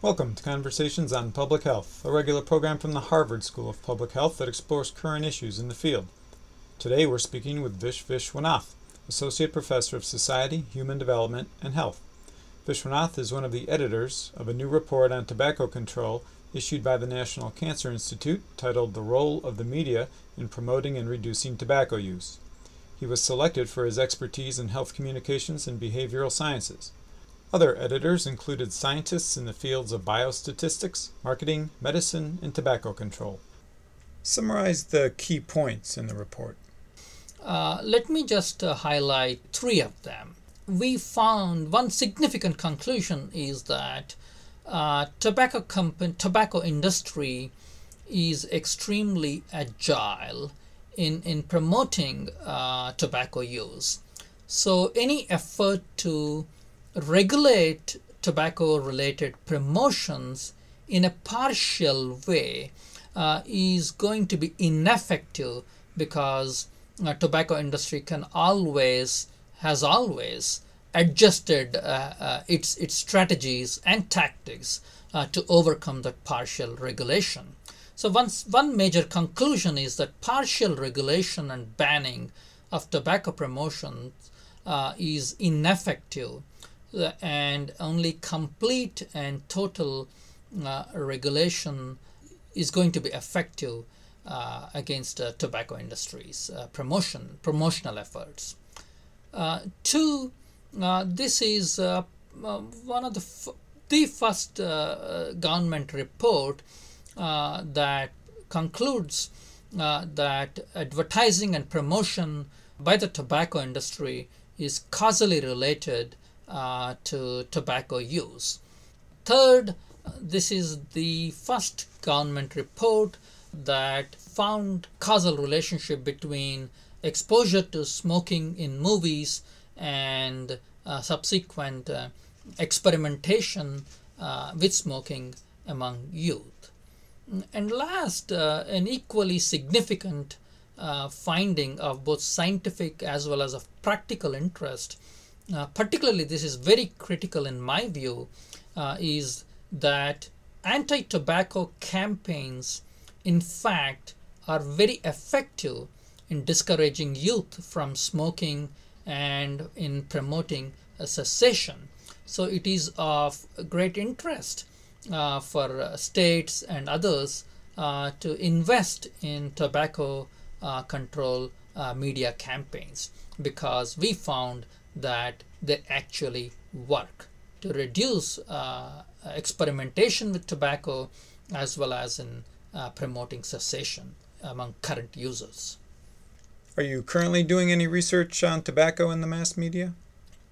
Welcome to Conversations on Public Health, a regular program from the Harvard School of Public Health that explores current issues in the field. Today we're speaking with Vish Viswanath, Associate Professor of Society, Human Development, and Health. Viswanath is one of the editors of a new report on tobacco control issued by the National Cancer Institute titled The Role of the Media in Promoting and Reducing Tobacco Use. He was selected for his expertise in health communications and behavioral sciences. Other editors included scientists in the fields of biostatistics, marketing, medicine, and tobacco control. Summarize the key points in the report. Uh, let me just uh, highlight three of them. We found one significant conclusion is that uh, tobacco company, tobacco industry is extremely agile in, in promoting uh, tobacco use. So any effort to regulate tobacco related promotions in a partial way uh, is going to be ineffective because uh, tobacco industry can always has always adjusted uh, uh its its strategies and tactics uh, to overcome that partial regulation. So one, one major conclusion is that partial regulation and banning of tobacco promotions is ineffective and only complete and total uh, regulation is going to be effective uh, against uh, tobacco industries uh, promotion promotional efforts. Uh, two uh, this is one of the f- the first government report that concludes that advertising and promotion by the tobacco industry is causally related uh, to tobacco use. Third, this is the first government report that found causal relationship between exposure to smoking in movies and uh, subsequent uh, experimentation uh, with smoking among youth. And last, uh, an equally significant uh, finding of both scientific as well as of practical interest uh, particularly this is very critical in my view, uh, is that anti tobacco campaigns, in fact, are very effective in discouraging youth from smoking and in promoting a cessation. So it is of great interest uh, for uh, states and others uh, to invest in tobacco uh, control media campaigns because we found that they actually work to reduce uh, experimentation with tobacco as well as in uh, promoting cessation among current users. Are you currently doing any research on tobacco in the mass media?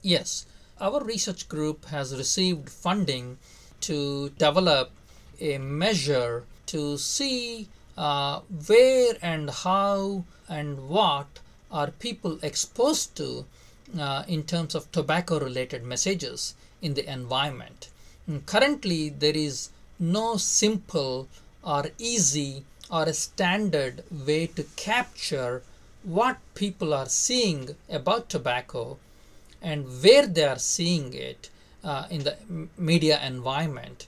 Yes. Our research group has received funding to develop a measure to see uh, where and how and what are people exposed to uh, in terms of tobacco related messages in the environment. And currently, there is no simple or easy or a standard way to capture what people are seeing about tobacco and where they are seeing it uh, in the media environment.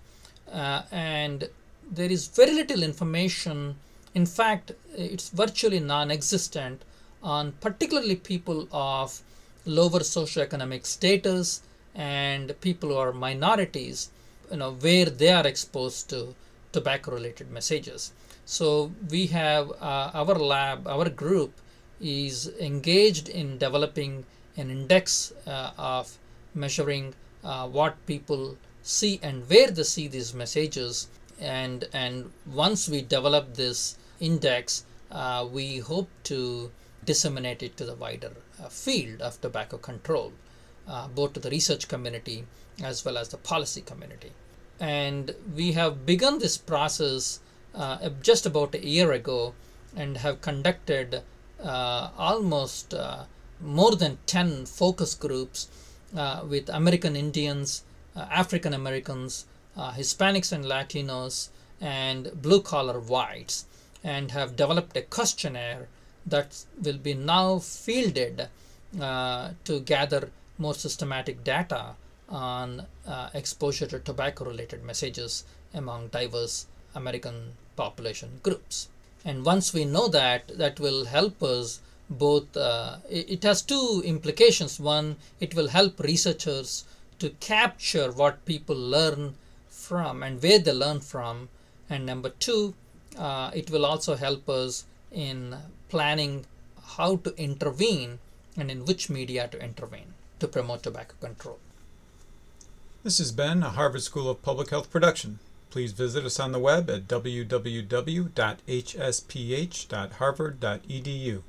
Uh, and there is very little information. In fact, it's virtually non existent on particularly people of lower socioeconomic status and people who are minorities you know where they are exposed to tobacco related messages. So we have uh, our lab our group is engaged in developing an index uh, of measuring uh, what people see and where they see these messages. And and once we develop this index uh, we hope to disseminate it to the wider uh, field of tobacco control, uh, both to the research community as well as the policy community. And we have begun this process uh, just about a year ago and have conducted uh, almost uh, more than 10 focus groups uh, with American Indians, African Americans, Hispanics and Latinos, and blue collar whites, and have developed a questionnaire that will be now fielded uh, to gather more systematic data on uh, exposure to tobacco related messages among diverse American population groups. And once we know that, that will help us both. Uh, it, has two implications. One, it will help researchers to capture what people learn from and where they learn from. And number two, uh, it will also help us in planning how to intervene and in which media to intervene to promote tobacco control. This has been a Harvard School of Public Health production. Please visit us on the web at www.hsph.harvard.edu.